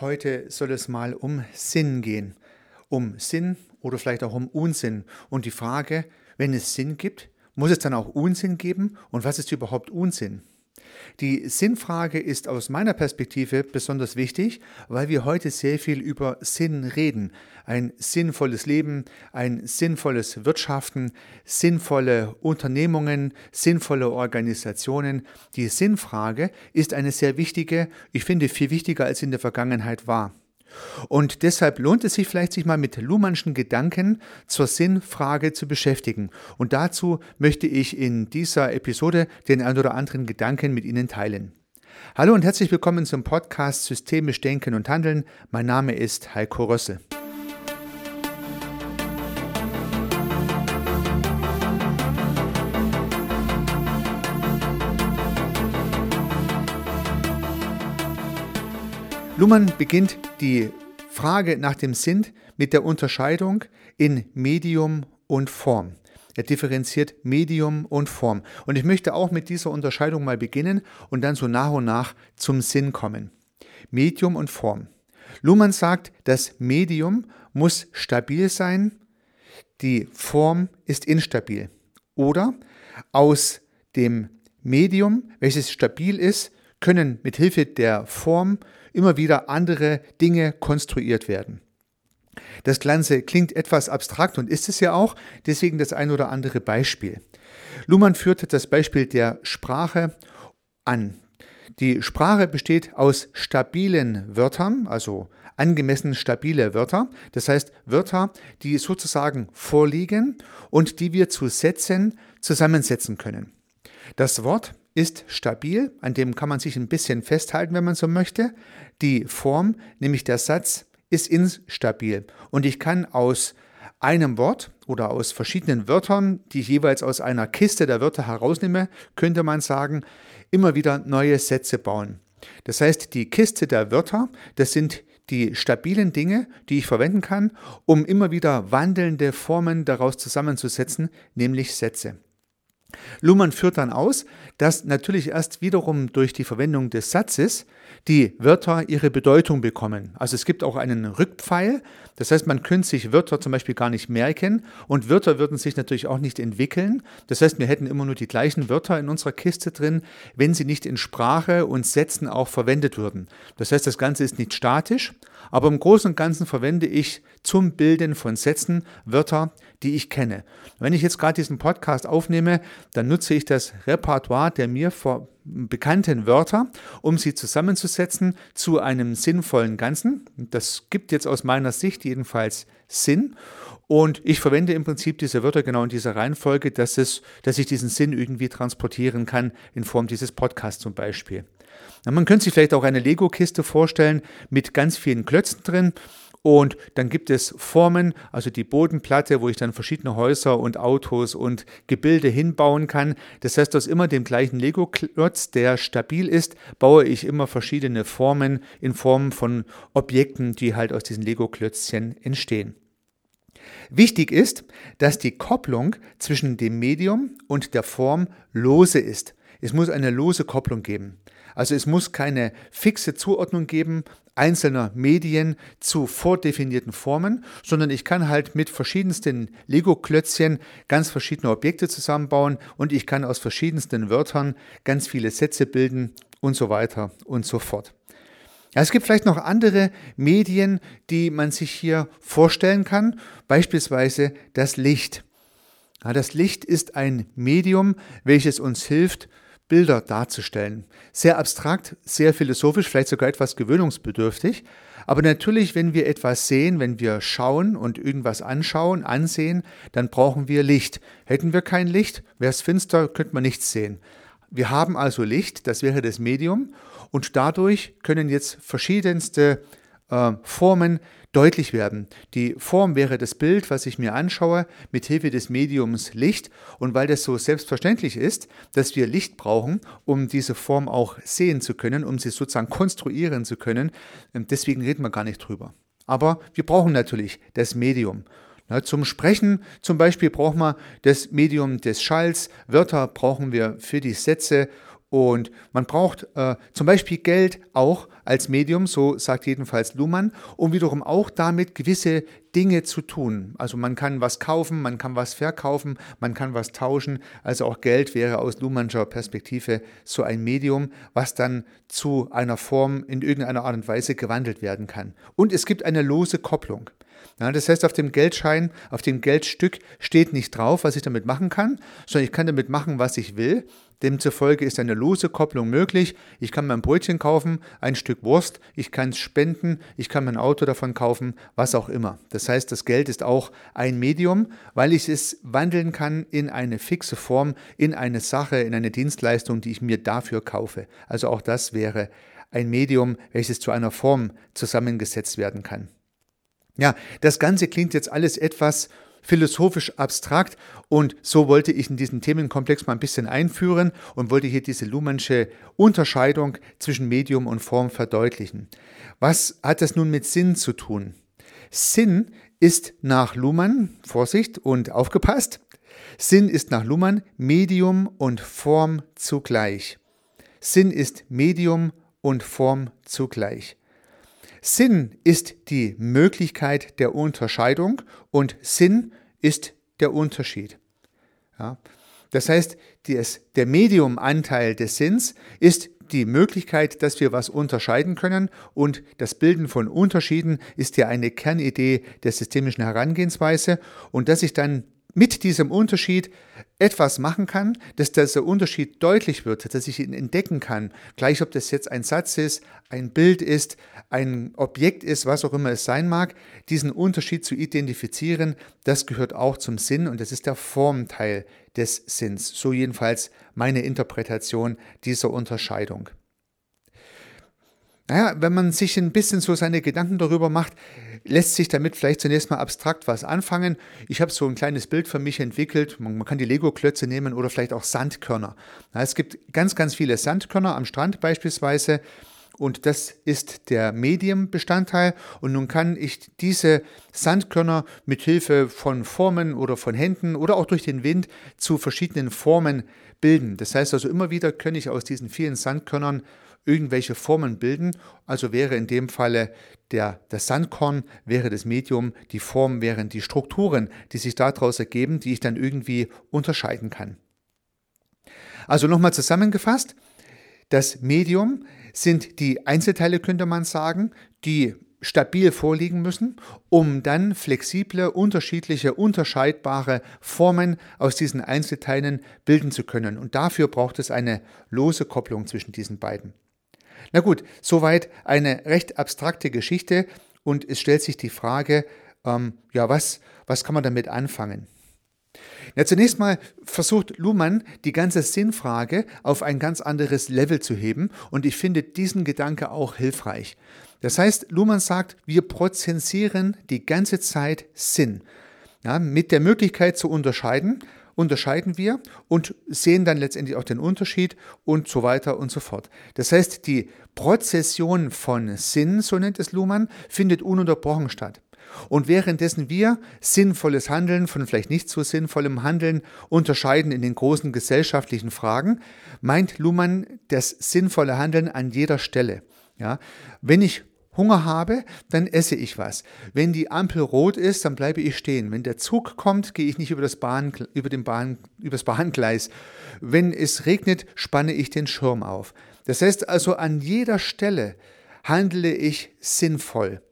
Heute soll es mal um Sinn gehen. Um Sinn oder vielleicht auch um Unsinn. Und die Frage, wenn es Sinn gibt, muss es dann auch Unsinn geben? Und was ist überhaupt Unsinn? Die Sinnfrage ist aus meiner Perspektive besonders wichtig, weil wir heute sehr viel über Sinn reden. Ein sinnvolles Leben, ein sinnvolles Wirtschaften, sinnvolle Unternehmungen, sinnvolle Organisationen. Die Sinnfrage ist eine sehr wichtige, ich finde viel wichtiger als in der Vergangenheit war. Und deshalb lohnt es sich vielleicht, sich mal mit Luhmannschen Gedanken zur Sinnfrage zu beschäftigen. Und dazu möchte ich in dieser Episode den ein oder anderen Gedanken mit Ihnen teilen. Hallo und herzlich willkommen zum Podcast Systemisch Denken und Handeln. Mein Name ist Heiko Rössel. Luhmann beginnt die Frage nach dem Sinn mit der Unterscheidung in Medium und Form. Er differenziert Medium und Form. Und ich möchte auch mit dieser Unterscheidung mal beginnen und dann so nach und nach zum Sinn kommen. Medium und Form. Luhmann sagt, das Medium muss stabil sein, die Form ist instabil. Oder aus dem Medium, welches stabil ist, können mit Hilfe der Form immer wieder andere Dinge konstruiert werden. Das Ganze klingt etwas abstrakt und ist es ja auch, deswegen das ein oder andere Beispiel. Luhmann führte das Beispiel der Sprache an. Die Sprache besteht aus stabilen Wörtern, also angemessen stabile Wörter, das heißt Wörter, die sozusagen vorliegen und die wir zu Sätzen zusammensetzen können. Das Wort ist stabil, an dem kann man sich ein bisschen festhalten, wenn man so möchte. Die Form, nämlich der Satz, ist instabil und ich kann aus einem Wort oder aus verschiedenen Wörtern, die ich jeweils aus einer Kiste der Wörter herausnehme, könnte man sagen, immer wieder neue Sätze bauen. Das heißt, die Kiste der Wörter, das sind die stabilen Dinge, die ich verwenden kann, um immer wieder wandelnde Formen daraus zusammenzusetzen, nämlich Sätze. Luhmann führt dann aus, dass natürlich erst wiederum durch die Verwendung des Satzes die Wörter ihre Bedeutung bekommen. Also es gibt auch einen Rückpfeil, das heißt, man könnte sich Wörter zum Beispiel gar nicht merken und Wörter würden sich natürlich auch nicht entwickeln. Das heißt, wir hätten immer nur die gleichen Wörter in unserer Kiste drin, wenn sie nicht in Sprache und Sätzen auch verwendet würden. Das heißt, das Ganze ist nicht statisch, aber im Großen und Ganzen verwende ich zum Bilden von Sätzen Wörter, die ich kenne. Wenn ich jetzt gerade diesen Podcast aufnehme, dann nutze ich das Repertoire der mir bekannten Wörter, um sie zusammenzusetzen zu einem sinnvollen Ganzen. Das gibt jetzt aus meiner Sicht jedenfalls Sinn. Und ich verwende im Prinzip diese Wörter genau in dieser Reihenfolge, dass, es, dass ich diesen Sinn irgendwie transportieren kann, in Form dieses Podcasts zum Beispiel. Man könnte sich vielleicht auch eine Lego-Kiste vorstellen mit ganz vielen Klötzen drin. Und dann gibt es Formen, also die Bodenplatte, wo ich dann verschiedene Häuser und Autos und Gebilde hinbauen kann. Das heißt, aus immer dem gleichen Lego-Klotz, der stabil ist, baue ich immer verschiedene Formen in Form von Objekten, die halt aus diesen Lego-Klötzchen entstehen. Wichtig ist, dass die Kopplung zwischen dem Medium und der Form lose ist. Es muss eine lose Kopplung geben. Also es muss keine fixe Zuordnung geben einzelner Medien zu vordefinierten Formen, sondern ich kann halt mit verschiedensten Lego-Klötzchen ganz verschiedene Objekte zusammenbauen und ich kann aus verschiedensten Wörtern ganz viele Sätze bilden und so weiter und so fort. Ja, es gibt vielleicht noch andere Medien, die man sich hier vorstellen kann, beispielsweise das Licht. Ja, das Licht ist ein Medium, welches uns hilft, Bilder darzustellen. Sehr abstrakt, sehr philosophisch, vielleicht sogar etwas gewöhnungsbedürftig. Aber natürlich, wenn wir etwas sehen, wenn wir schauen und irgendwas anschauen, ansehen, dann brauchen wir Licht. Hätten wir kein Licht, wäre es finster, könnte man nichts sehen. Wir haben also Licht, das wäre das Medium, und dadurch können jetzt verschiedenste äh, Formen deutlich werden. Die Form wäre das Bild, was ich mir anschaue, mit Hilfe des Mediums Licht. Und weil das so selbstverständlich ist, dass wir Licht brauchen, um diese Form auch sehen zu können, um sie sozusagen konstruieren zu können, ähm, deswegen reden wir gar nicht drüber. Aber wir brauchen natürlich das Medium. zum Sprechen zum Beispiel brauchen wir das Medium des Schalls, Wörter brauchen wir für die Sätze Und man braucht äh, zum Beispiel Geld auch als Medium, so sagt jedenfalls Luhmann, um wiederum auch damit gewisse Dinge zu tun. Also man kann was kaufen, man kann was verkaufen, man kann was tauschen. Also auch Geld wäre aus Luhmannscher Perspektive so ein Medium, was dann zu einer Form in irgendeiner Art und Weise gewandelt werden kann. Und es gibt eine lose Kopplung. Ja, das heißt, auf dem Geldschein, auf dem Geldstück steht nicht drauf, was ich damit machen kann, sondern ich kann damit machen, was ich will. Demzufolge ist eine lose Kopplung möglich. Ich kann mir ein Brötchen kaufen, ein Stück Wurst, ich kann es spenden, ich kann mir ein Auto davon kaufen, was auch immer. Das heißt, das Geld ist auch ein Medium, weil ich es wandeln kann in eine fixe Form, in eine Sache, in eine Dienstleistung, die ich mir dafür kaufe. Also auch das wäre ein Medium, welches zu einer Form zusammengesetzt werden kann. Ja, das Ganze klingt jetzt alles etwas philosophisch abstrakt und so wollte ich in diesen Themenkomplex mal ein bisschen einführen und wollte hier diese Luhmannsche Unterscheidung zwischen Medium und Form verdeutlichen. Was hat das nun mit Sinn zu tun? Sinn ist nach Luhmann, Vorsicht und aufgepasst, Sinn ist nach Luhmann Medium und Form zugleich. Sinn ist Medium und Form zugleich. Sinn ist die Möglichkeit der Unterscheidung und Sinn ist der Unterschied. Ja, das heißt, des, der Mediumanteil des Sinns ist die Möglichkeit, dass wir was unterscheiden können und das Bilden von Unterschieden ist ja eine Kernidee der systemischen Herangehensweise und dass ich dann mit diesem Unterschied etwas machen kann, dass dieser Unterschied deutlich wird, dass ich ihn entdecken kann, gleich ob das jetzt ein Satz ist, ein Bild ist, ein Objekt ist, was auch immer es sein mag, diesen Unterschied zu identifizieren, das gehört auch zum Sinn und das ist der Formteil des Sinns. So jedenfalls meine Interpretation dieser Unterscheidung. Naja, wenn man sich ein bisschen so seine Gedanken darüber macht, lässt sich damit vielleicht zunächst mal abstrakt was anfangen. Ich habe so ein kleines Bild für mich entwickelt. Man, kann die Lego-Klötze nehmen oder vielleicht auch Sandkörner. es gibt ganz, ganz viele Sandkörner am Strand beispielsweise. Und das ist der Medienbestandteil. Und nun kann ich diese Sandkörner mit Hilfe von Formen oder von Händen oder auch durch den Wind zu verschiedenen Formen bilden. Das heißt also, immer wieder kann ich aus diesen vielen Sandkörnern irgendwelche Formen bilden. Also wäre in dem Falle der, das Sandkorn, wäre das Medium, die Form wären die Strukturen, die sich daraus ergeben, die ich dann irgendwie unterscheiden kann. Also nochmal zusammengefasst, das Medium sind die Einzelteile, könnte man sagen, die stabil vorliegen müssen, um dann flexible, unterschiedliche, unterscheidbare Formen aus diesen Einzelteilen bilden zu können. Und dafür braucht es eine lose Kopplung zwischen diesen beiden. Na gut, soweit eine recht abstrakte Geschichte und es stellt sich die Frage, ähm, ja, was, was kann man damit anfangen? Ja, zunächst mal versucht Luhmann die ganze Sinnfrage auf ein ganz anderes Level zu heben und ich finde diesen Gedanke auch hilfreich. Das heißt, Luhmann sagt, wir prozessieren die ganze Zeit Sinn. Ja, mit der Möglichkeit zu unterscheiden, unterscheiden wir und sehen dann letztendlich auch den Unterschied und so weiter und so fort. Das heißt, die Prozession von Sinn, so nennt es Luhmann, findet ununterbrochen statt. Und währenddessen wir sinnvolles Handeln von vielleicht nicht so sinnvollem Handeln unterscheiden in den großen gesellschaftlichen Fragen, meint Luhmann das sinnvolle Handeln an jeder Stelle. Ja, wenn ich Hunger habe, dann esse ich was. Wenn die Ampel rot ist, dann bleibe ich stehen. Wenn der Zug kommt, gehe ich nicht über das, Bahn, über den Bahn, übers Bahngleis. Wenn es regnet, spanne ich den Schirm auf. Das heißt also, an jeder Stelle handle ich sinnvoll.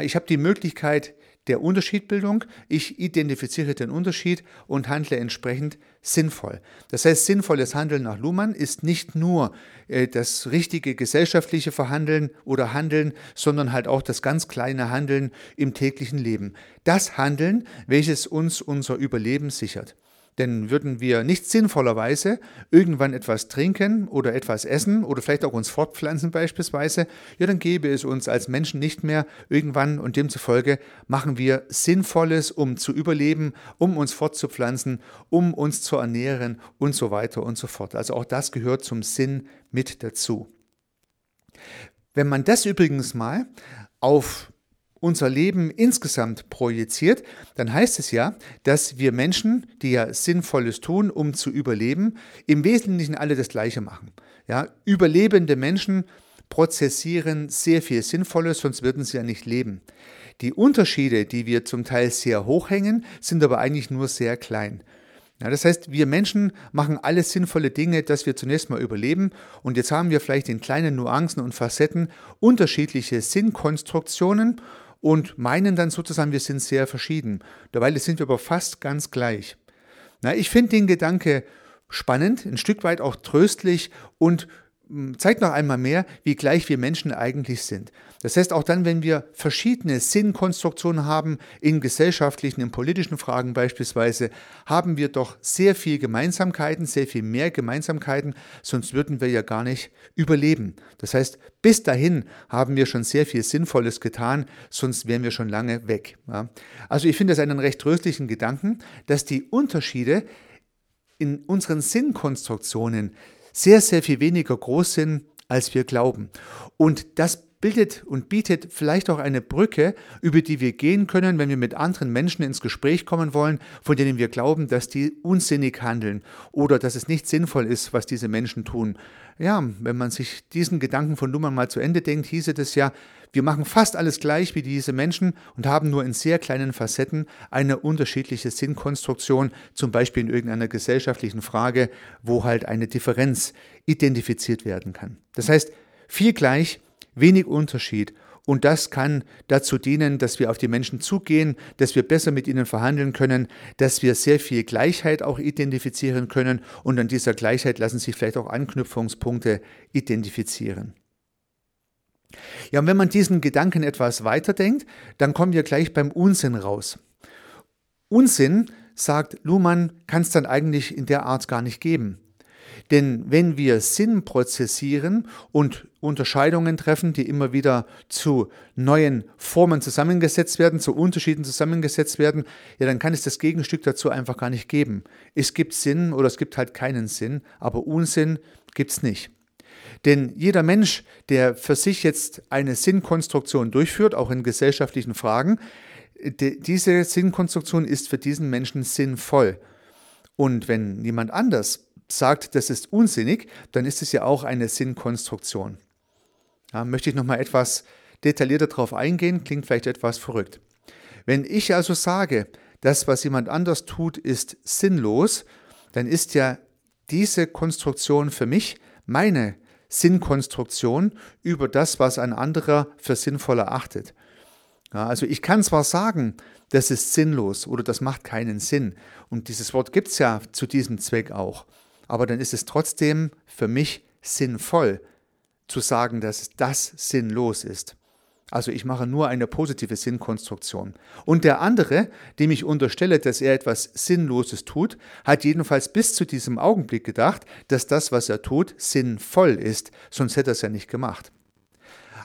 Ich habe die Möglichkeit, der Unterschiedbildung. Ich identifiziere den Unterschied und handle entsprechend sinnvoll. Das heißt, sinnvolles Handeln nach Luhmann ist nicht nur äh, das richtige gesellschaftliche Verhandeln oder Handeln, sondern halt auch das ganz kleine Handeln im täglichen Leben. Das Handeln, welches uns unser Überleben sichert. Denn würden wir nicht sinnvollerweise irgendwann etwas trinken oder etwas essen oder vielleicht auch uns fortpflanzen beispielsweise, ja, dann gäbe es uns als Menschen nicht mehr irgendwann und demzufolge machen wir Sinnvolles, um zu überleben, um uns fortzupflanzen, um uns zu ernähren und so weiter und so fort. Also auch das gehört zum Sinn mit dazu. Wenn man das übrigens mal auf unser Leben insgesamt projiziert, dann heißt es ja, dass wir Menschen, die ja Sinnvolles tun, um zu überleben, im Wesentlichen alle das Gleiche machen. Ja, überlebende Menschen prozessieren sehr viel Sinnvolles, sonst würden sie ja nicht leben. Die Unterschiede, die wir zum Teil sehr hoch hängen, sind aber eigentlich nur sehr klein. Ja, das heißt, wir Menschen machen alle sinnvolle Dinge, dass wir zunächst mal überleben und jetzt haben wir vielleicht in kleinen Nuancen und Facetten unterschiedliche Sinnkonstruktionen und meinen dann sozusagen, wir sind sehr verschieden. Dabei sind wir aber fast ganz gleich. Na, ich finde den Gedanke spannend, ein Stück weit auch tröstlich und zeigt noch einmal mehr, wie gleich wir Menschen eigentlich sind. Das heißt, auch dann, wenn wir verschiedene Sinnkonstruktionen haben, in gesellschaftlichen, in politischen Fragen beispielsweise, haben wir doch sehr viel Gemeinsamkeiten, sehr viel mehr Gemeinsamkeiten, sonst würden wir ja gar nicht überleben. Das heißt, bis dahin haben wir schon sehr viel Sinnvolles getan, sonst wären wir schon lange weg. Ja. Also ich finde es einen recht tröstlichen Gedanken, dass die Unterschiede in unseren Sinnkonstruktionen sehr, sehr viel weniger groß sind, als wir glauben. Und das bildet und bietet vielleicht auch eine Brücke, über die wir gehen können, wenn wir mit anderen Menschen ins Gespräch kommen wollen, von denen wir glauben, dass die unsinnig handeln oder dass es nicht sinnvoll ist, was diese Menschen tun. Ja, wenn man sich diesen Gedanken von Luhmann mal zu Ende denkt, hieße das ja, wir machen fast alles gleich wie diese Menschen und haben nur in sehr kleinen Facetten eine unterschiedliche Sinnkonstruktion, zum Beispiel in irgendeiner gesellschaftlichen Frage, wo halt eine Differenz identifiziert werden kann. Das heißt, viel gleich, wenig Unterschied und das kann dazu dienen, dass wir auf die Menschen zugehen, dass wir besser mit ihnen verhandeln können, dass wir sehr viel Gleichheit auch identifizieren können und an dieser Gleichheit lassen sich vielleicht auch Anknüpfungspunkte identifizieren. Ja, und wenn man diesen Gedanken etwas weiterdenkt, dann kommen wir gleich beim Unsinn raus. Unsinn, sagt Luhmann, kann es dann eigentlich in der Art gar nicht geben. Denn wenn wir Sinn prozessieren und Unterscheidungen treffen, die immer wieder zu neuen Formen zusammengesetzt werden, zu Unterschieden zusammengesetzt werden, ja, dann kann es das Gegenstück dazu einfach gar nicht geben. Es gibt Sinn oder es gibt halt keinen Sinn, aber Unsinn gibt es nicht. Denn jeder Mensch, der für sich jetzt eine Sinnkonstruktion durchführt, auch in gesellschaftlichen Fragen, diese Sinnkonstruktion ist für diesen Menschen sinnvoll. Und wenn jemand anders sagt, das ist unsinnig, dann ist es ja auch eine Sinnkonstruktion. Da möchte ich nochmal etwas detaillierter darauf eingehen, klingt vielleicht etwas verrückt. Wenn ich also sage, das, was jemand anders tut, ist sinnlos, dann ist ja diese Konstruktion für mich meine Sinnkonstruktion über das, was ein anderer für sinnvoll erachtet. Ja, also ich kann zwar sagen, das ist sinnlos oder das macht keinen Sinn. Und dieses Wort gibt es ja zu diesem Zweck auch. Aber dann ist es trotzdem für mich sinnvoll zu sagen, dass das sinnlos ist. Also ich mache nur eine positive Sinnkonstruktion. Und der andere, dem ich unterstelle, dass er etwas Sinnloses tut, hat jedenfalls bis zu diesem Augenblick gedacht, dass das, was er tut, sinnvoll ist, sonst hätte er es ja nicht gemacht.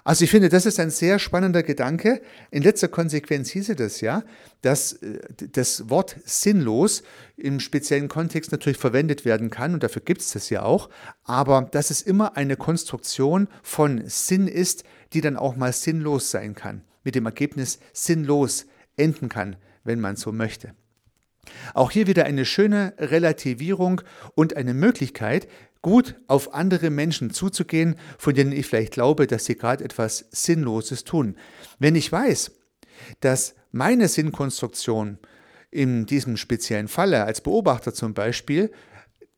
Also ich finde, das ist ein sehr spannender Gedanke. In letzter Konsequenz hieße das ja, dass äh, das Wort sinnlos im speziellen Kontext natürlich verwendet werden kann und dafür gibt es das ja auch, aber dass es immer eine Konstruktion von Sinn ist, die dann auch mal sinnlos sein kann, mit dem Ergebnis sinnlos enden kann, wenn man so möchte. Auch hier wieder eine schöne Relativierung und eine Möglichkeit, gut auf andere Menschen zuzugehen, von denen ich vielleicht glaube, dass sie gerade etwas Sinnloses tun. Wenn ich weiß, dass meine Sinnkonstruktion in diesem speziellen Falle als Beobachter zum Beispiel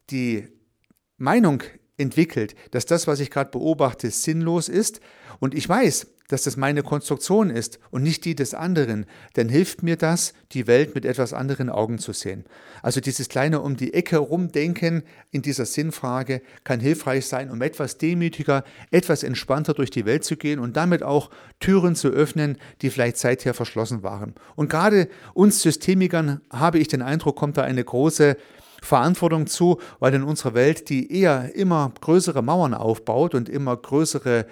die Meinung entwickelt, dass das, was ich gerade beobachte, sinnlos ist und ich weiß, dass das meine Konstruktion ist und nicht die des anderen, dann hilft mir das, die Welt mit etwas anderen Augen zu sehen. Also dieses kleine um die Ecke rumdenken in dieser Sinnfrage kann hilfreich sein, um etwas demütiger, etwas entspannter durch die Welt zu gehen und damit auch Türen zu öffnen, die vielleicht seither verschlossen waren. Und gerade uns Systemikern habe ich den Eindruck, kommt da eine große Verantwortung zu, weil in unserer Welt, die eher immer größere Mauern aufbaut und immer größere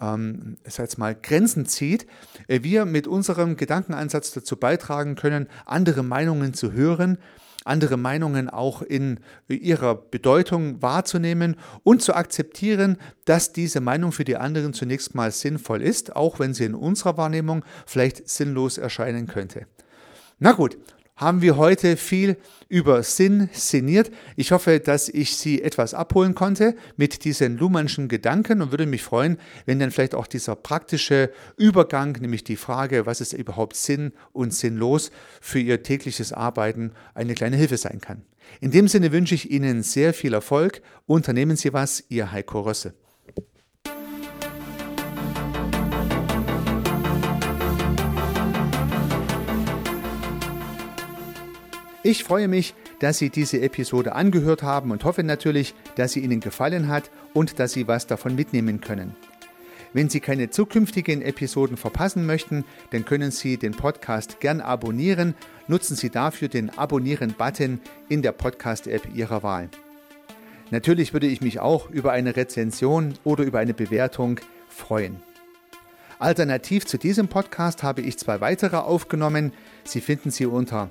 ähm, jetzt mal, Grenzen zieht, äh, wir mit unserem Gedankenansatz dazu beitragen können, andere Meinungen zu hören, andere Meinungen auch in ihrer Bedeutung wahrzunehmen und zu akzeptieren, dass diese Meinung für die anderen zunächst mal sinnvoll ist, auch wenn sie in unserer Wahrnehmung vielleicht sinnlos erscheinen könnte. Na gut, haben wir heute viel über Sinn sinniert. Ich hoffe, dass ich Sie etwas abholen konnte mit diesen Luhmannschen Gedanken und würde mich freuen, wenn dann vielleicht auch dieser praktische Übergang, nämlich die Frage, was ist überhaupt Sinn und sinnlos für Ihr tägliches Arbeiten, eine kleine Hilfe sein kann. In dem Sinne wünsche ich Ihnen sehr viel Erfolg. Unternehmen Sie was, Ihr Heiko Rösse. Ich freue mich, dass Sie diese Episode angehört haben und hoffe natürlich, dass sie Ihnen gefallen hat und dass Sie was davon mitnehmen können. Wenn Sie keine zukünftigen Episoden verpassen möchten, dann können Sie den Podcast gern abonnieren. Nutzen Sie dafür den Abonnieren-Button in der Podcast-App Ihrer Wahl. Natürlich würde ich mich auch über eine Rezension oder über eine Bewertung freuen. Alternativ zu diesem Podcast habe ich zwei weitere aufgenommen. Sie finden sie unter